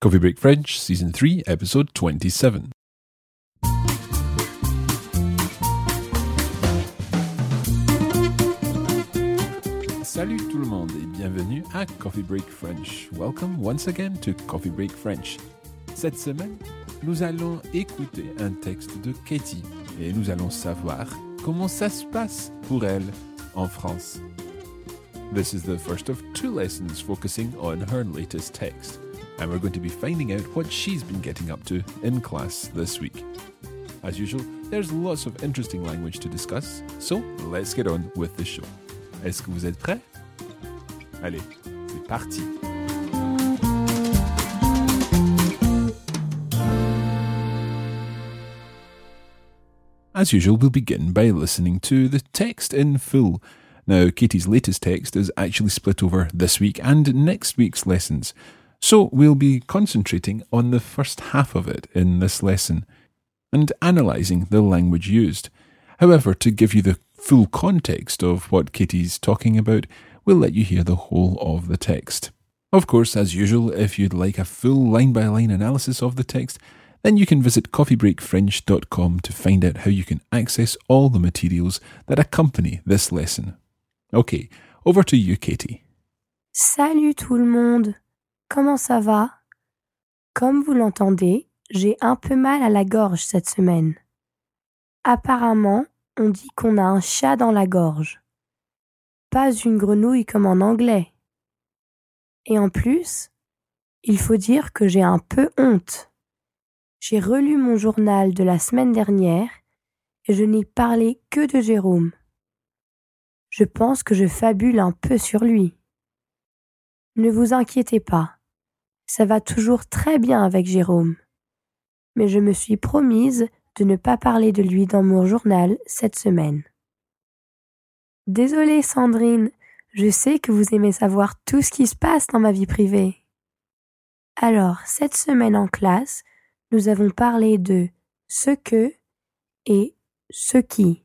Coffee Break French, Season 3, Episode 27. Salut tout le monde et bienvenue à Coffee Break French. Welcome once again to Coffee Break French. Cette semaine, nous allons écouter un texte de Katie et nous allons savoir comment ça se passe pour elle en France. This is the first of two lessons focusing on her latest text. And we're going to be finding out what she's been getting up to in class this week. As usual, there's lots of interesting language to discuss, so let's get on with the show. Est-ce que vous êtes prêts? Allez, c'est parti! As usual, we'll begin by listening to the text in full. Now, Katie's latest text is actually split over this week and next week's lessons, so we'll be concentrating on the first half of it in this lesson and analysing the language used. However, to give you the full context of what Katie's talking about, we'll let you hear the whole of the text. Of course, as usual, if you'd like a full line by line analysis of the text, then you can visit coffeebreakfrench.com to find out how you can access all the materials that accompany this lesson. Okay, over to you, Katie. Salut tout le monde! Comment ça va? Comme vous l'entendez, j'ai un peu mal à la gorge cette semaine. Apparemment, on dit qu'on a un chat dans la gorge. Pas une grenouille comme en anglais. Et en plus, il faut dire que j'ai un peu honte. J'ai relu mon journal de la semaine dernière et je n'ai parlé que de Jérôme. Je pense que je fabule un peu sur lui. Ne vous inquiétez pas. Ça va toujours très bien avec Jérôme. Mais je me suis promise de ne pas parler de lui dans mon journal cette semaine. Désolée Sandrine, je sais que vous aimez savoir tout ce qui se passe dans ma vie privée. Alors, cette semaine en classe, nous avons parlé de ce que et ce qui,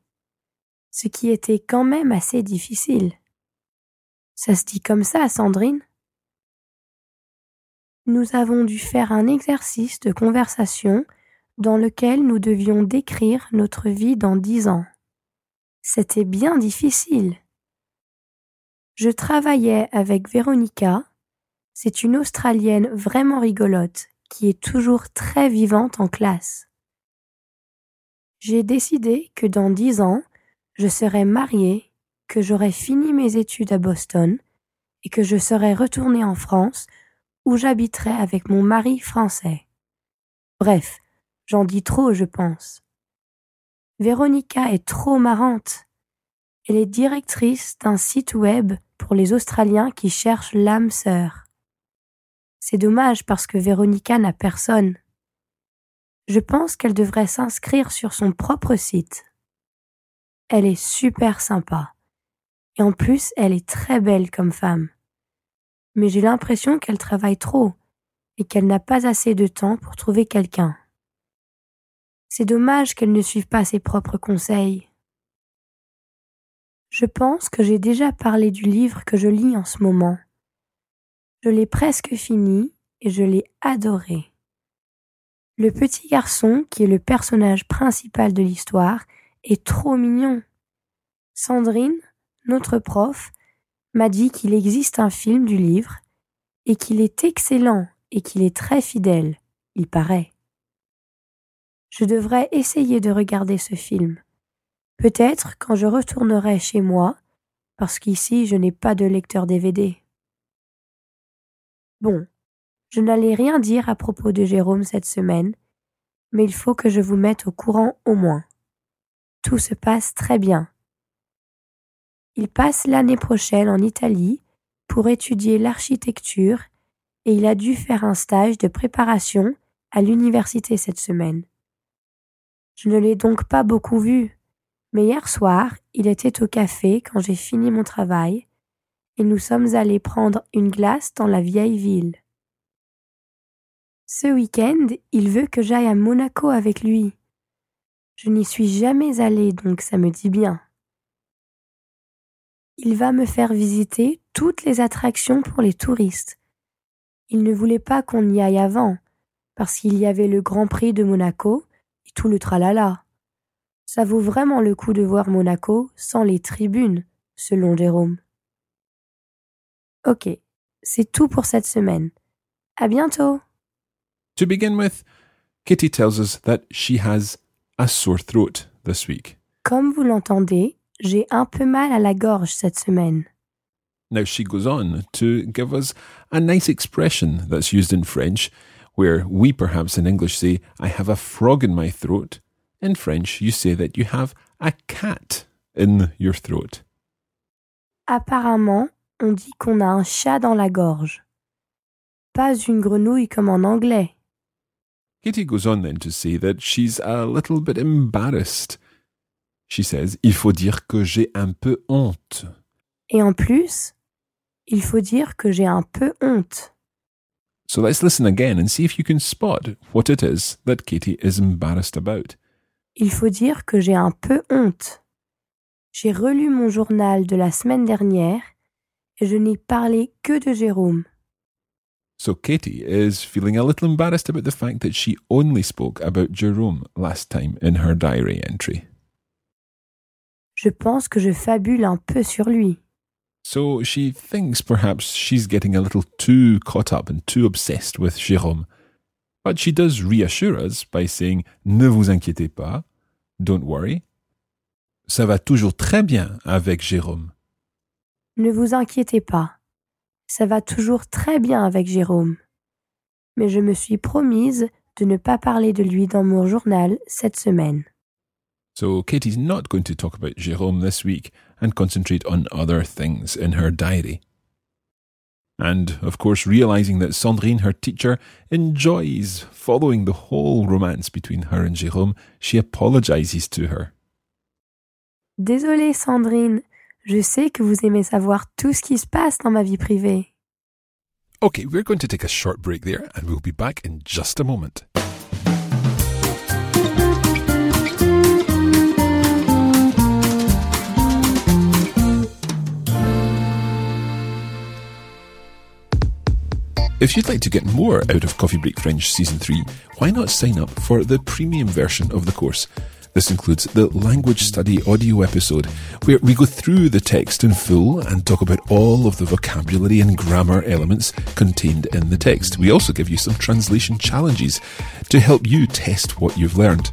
ce qui était quand même assez difficile. Ça se dit comme ça, Sandrine? Nous avons dû faire un exercice de conversation dans lequel nous devions décrire notre vie dans dix ans. C'était bien difficile. Je travaillais avec Véronica, c'est une Australienne vraiment rigolote qui est toujours très vivante en classe. J'ai décidé que dans dix ans, je serais mariée, que j'aurais fini mes études à Boston et que je serais retournée en France où j'habiterai avec mon mari français. Bref, j'en dis trop, je pense. Véronica est trop marrante. Elle est directrice d'un site web pour les Australiens qui cherchent l'âme sœur. C'est dommage parce que Véronica n'a personne. Je pense qu'elle devrait s'inscrire sur son propre site. Elle est super sympa. Et en plus, elle est très belle comme femme mais j'ai l'impression qu'elle travaille trop et qu'elle n'a pas assez de temps pour trouver quelqu'un. C'est dommage qu'elle ne suive pas ses propres conseils. Je pense que j'ai déjà parlé du livre que je lis en ce moment. Je l'ai presque fini et je l'ai adoré. Le petit garçon, qui est le personnage principal de l'histoire, est trop mignon. Sandrine, notre prof, m'a dit qu'il existe un film du livre et qu'il est excellent et qu'il est très fidèle, il paraît. Je devrais essayer de regarder ce film. Peut-être quand je retournerai chez moi, parce qu'ici je n'ai pas de lecteur DVD. Bon, je n'allais rien dire à propos de Jérôme cette semaine, mais il faut que je vous mette au courant au moins. Tout se passe très bien. Il passe l'année prochaine en Italie pour étudier l'architecture et il a dû faire un stage de préparation à l'université cette semaine. Je ne l'ai donc pas beaucoup vu, mais hier soir, il était au café quand j'ai fini mon travail et nous sommes allés prendre une glace dans la vieille ville. Ce week-end, il veut que j'aille à Monaco avec lui. Je n'y suis jamais allée, donc ça me dit bien. Il va me faire visiter toutes les attractions pour les touristes. Il ne voulait pas qu'on y aille avant, parce qu'il y avait le Grand Prix de Monaco et tout le tralala. Ça vaut vraiment le coup de voir Monaco sans les tribunes, selon Jérôme. Ok, c'est tout pour cette semaine. À bientôt! To begin with, Kitty tells us that she has a sore throat this week. Comme vous l'entendez, j'ai un peu mal à la gorge cette semaine. Now, she goes on to give us a nice expression that's used in French, where we perhaps in English say, I have a frog in my throat. In French, you say that you have a cat in your throat. Apparemment, on dit qu'on a un chat dans la gorge. Pas une grenouille comme en anglais. Kitty goes on then to say that she's a little bit embarrassed. She says, Il faut dire que j'ai un peu honte. Et en plus, il faut dire que j'ai un peu honte. So let's listen again and see if you can spot what it is that Kitty is embarrassed about. Il faut dire que j'ai un peu honte. J'ai relu mon journal de la semaine dernière et je n'ai parlé que de Jérôme. So Katie is feeling a little embarrassed about the fact that she only spoke about Jerome last time in her diary entry. Je pense que je fabule un peu sur lui. So she thinks perhaps she's getting a little too caught up and too obsessed with Jérôme. But she does reassure us by saying Ne vous inquiétez pas, don't worry. Ça va toujours très bien avec Jérôme. Ne vous inquiétez pas. Ça va toujours très bien avec Jérôme. Mais je me suis promise de ne pas parler de lui dans mon journal cette semaine. So Katie's not going to talk about Jérôme this week and concentrate on other things in her diary. And, of course, realizing that Sandrine, her teacher, enjoys following the whole romance between her and Jérôme, she apologizes to her. Désolée Sandrine, je sais que vous aimez savoir tout ce qui se passe dans ma vie privée. Okay, we're going to take a short break there and we'll be back in just a moment. If you'd like to get more out of Coffee Break French Season 3, why not sign up for the premium version of the course? This includes the language study audio episode, where we go through the text in full and talk about all of the vocabulary and grammar elements contained in the text. We also give you some translation challenges to help you test what you've learned.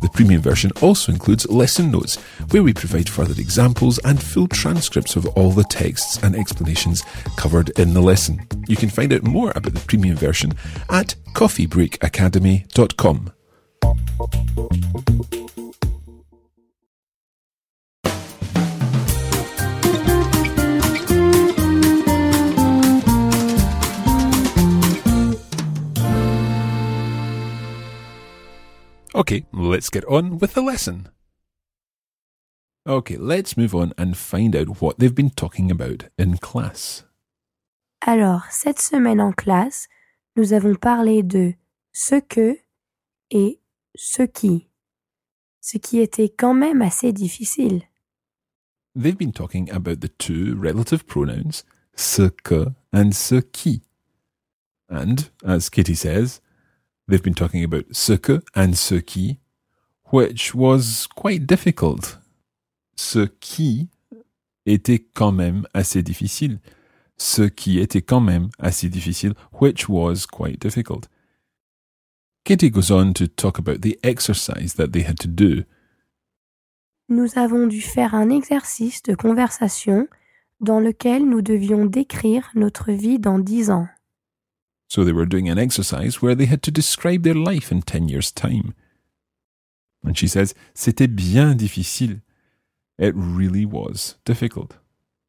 The premium version also includes lesson notes, where we provide further examples and full transcripts of all the texts and explanations covered in the lesson. You can find out more about the premium version at coffeebreakacademy.com. Okay, let's get on with the lesson. Okay, let's move on and find out what they've been talking about in class. Alors, cette semaine en classe, nous avons parlé de ce que et ce qui, ce qui était quand même assez difficile. They've been talking about the two relative pronouns, ce que and ce qui. And, as Kitty says, they've been talking about ce que and ce qui, which was quite difficult. Ce qui était quand même assez difficile. Ce qui était quand même assez difficile, which was quite difficult. Kitty goes on to talk about the exercise that they had to do. Nous avons dû faire un exercice de conversation dans lequel nous devions décrire notre vie dans dix ans. So they were doing an exercise where they had to describe their life in 10 years' time. And she says, C'était bien difficile. It really was difficult.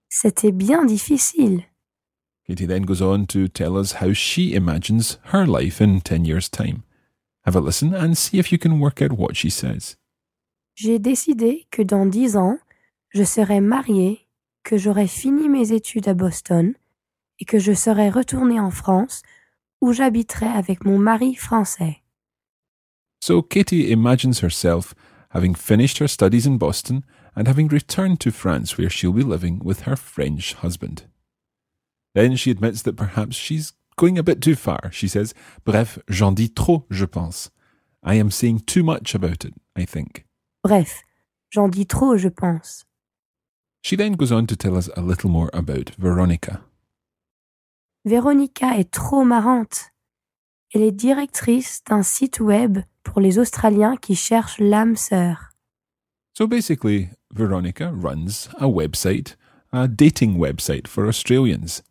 C'était bien difficile. Katie then goes on to tell us how she imagines her life in 10 years' time. Have a listen and see if you can work out what she says. J'ai décidé que dans dix ans, je serai mariée, que j'aurai fini mes études à Boston et que je serai retournée en France où j'habiterai avec mon mari français. So Katie imagines herself having finished her studies in Boston and having returned to France where she'll be living with her French husband. Then she admits that perhaps she's going a bit too far, she says. Bref, j'en dis trop, je pense. I am saying too much about it, I think. Bref, j'en dis trop, je pense. She then goes on to tell us a little more about Veronica. Véronica est trop marrante. Elle est directrice d'un site web pour les Australiens qui cherchent l'âme sœur. So basically, Veronica runs a website, a dating website for Australians.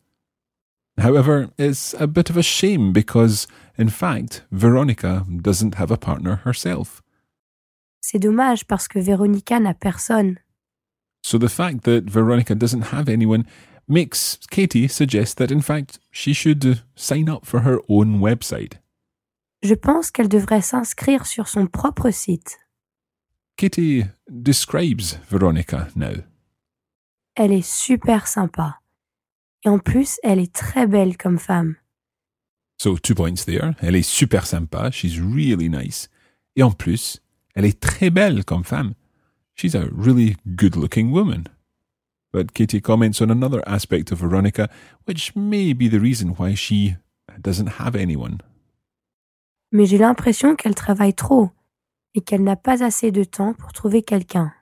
However, it's a bit of a shame because, in fact, Veronica doesn't have a partner herself. C'est dommage parce que Véronica n'a personne. So the fact that Veronica doesn't have anyone makes Katie suggest that, in fact, she should uh, sign up for her own website. Je pense qu'elle devrait s'inscrire sur son propre site. Katie describes Veronica now. Elle est super sympa. Et en plus, elle est très belle comme femme. So, two points there. Elle est super sympa. She's really nice. Et en plus, elle est très belle comme femme. She's a really good looking woman. But Katie comments on another aspect of Veronica, which may be the reason why she doesn't have anyone. Mais j'ai l'impression qu'elle travaille trop et qu'elle n'a pas assez de temps pour trouver quelqu'un.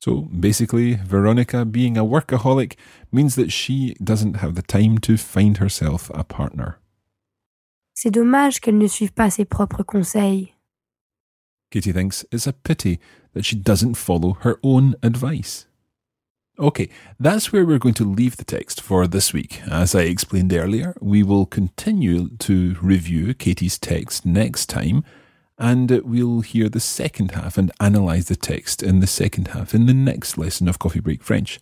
So basically, Veronica being a workaholic means that she doesn't have the time to find herself a partner. C'est dommage qu'elle ne suive pas ses propres conseils. Katie thinks it's a pity that she doesn't follow her own advice. Okay, that's where we're going to leave the text for this week. As I explained earlier, we will continue to review Katie's text next time, and we'll hear the second half and analyse the text in the second half in the next lesson of Coffee Break French.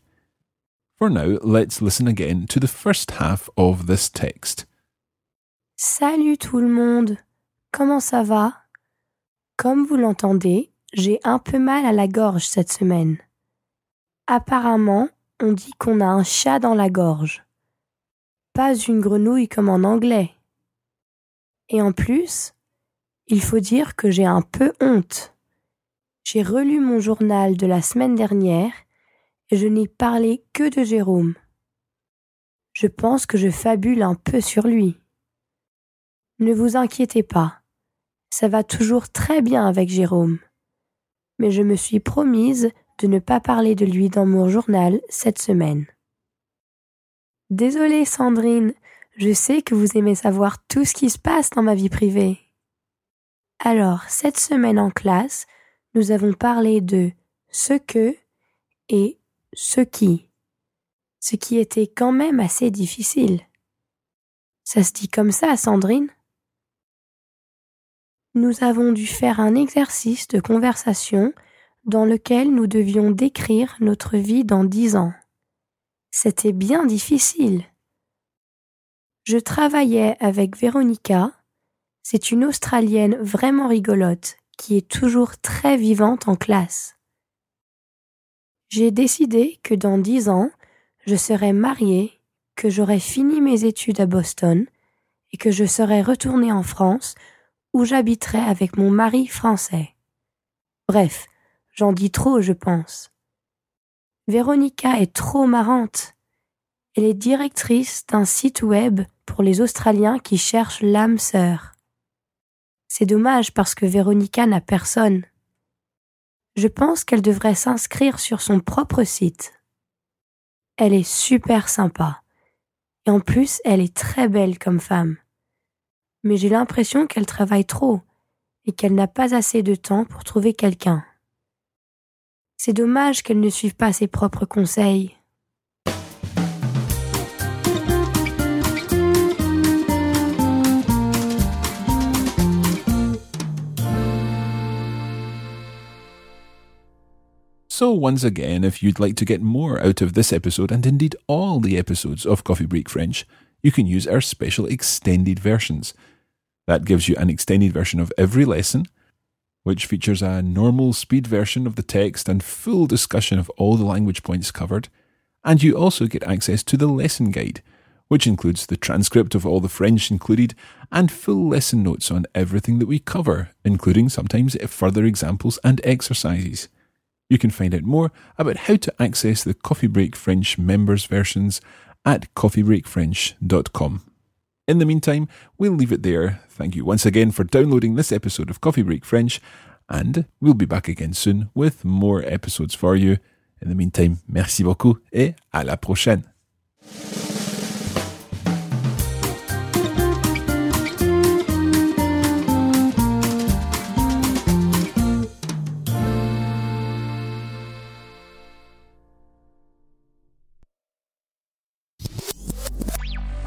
For now, let's listen again to the first half of this text. Salut tout le monde. Comment ça va? Comme vous l'entendez, j'ai un peu mal à la gorge cette semaine. Apparemment, on dit qu'on a un chat dans la gorge. Pas une grenouille comme en anglais. Et en plus, il faut dire que j'ai un peu honte. J'ai relu mon journal de la semaine dernière et je n'ai parlé que de Jérôme. Je pense que je fabule un peu sur lui. Ne vous inquiétez pas, ça va toujours très bien avec Jérôme. Mais je me suis promise de ne pas parler de lui dans mon journal cette semaine. Désolée Sandrine, je sais que vous aimez savoir tout ce qui se passe dans ma vie privée. Alors, cette semaine en classe, nous avons parlé de ce que et ce qui, ce qui était quand même assez difficile. Ça se dit comme ça, Sandrine Nous avons dû faire un exercice de conversation dans lequel nous devions décrire notre vie dans dix ans. C'était bien difficile. Je travaillais avec Véronica, c'est une Australienne vraiment rigolote qui est toujours très vivante en classe. J'ai décidé que dans dix ans, je serais mariée, que j'aurais fini mes études à Boston et que je serais retournée en France où j'habiterais avec mon mari français. Bref, J'en dis trop, je pense. Véronica est trop marrante. Elle est directrice d'un site web pour les Australiens qui cherchent l'âme sœur. C'est dommage parce que Véronica n'a personne. Je pense qu'elle devrait s'inscrire sur son propre site. Elle est super sympa. Et en plus, elle est très belle comme femme. Mais j'ai l'impression qu'elle travaille trop et qu'elle n'a pas assez de temps pour trouver quelqu'un. C'est dommage qu'elle ne suive pas ses propres conseils. So, once again, if you'd like to get more out of this episode and indeed all the episodes of Coffee Break French, you can use our special extended versions. That gives you an extended version of every lesson which features a normal speed version of the text and full discussion of all the language points covered. And you also get access to the lesson guide, which includes the transcript of all the French included and full lesson notes on everything that we cover, including sometimes further examples and exercises. You can find out more about how to access the Coffee Break French members versions at coffeebreakfrench.com. In the meantime, we'll leave it there. Thank you once again for downloading this episode of Coffee Break French, and we'll be back again soon with more episodes for you. In the meantime, merci beaucoup et à la prochaine.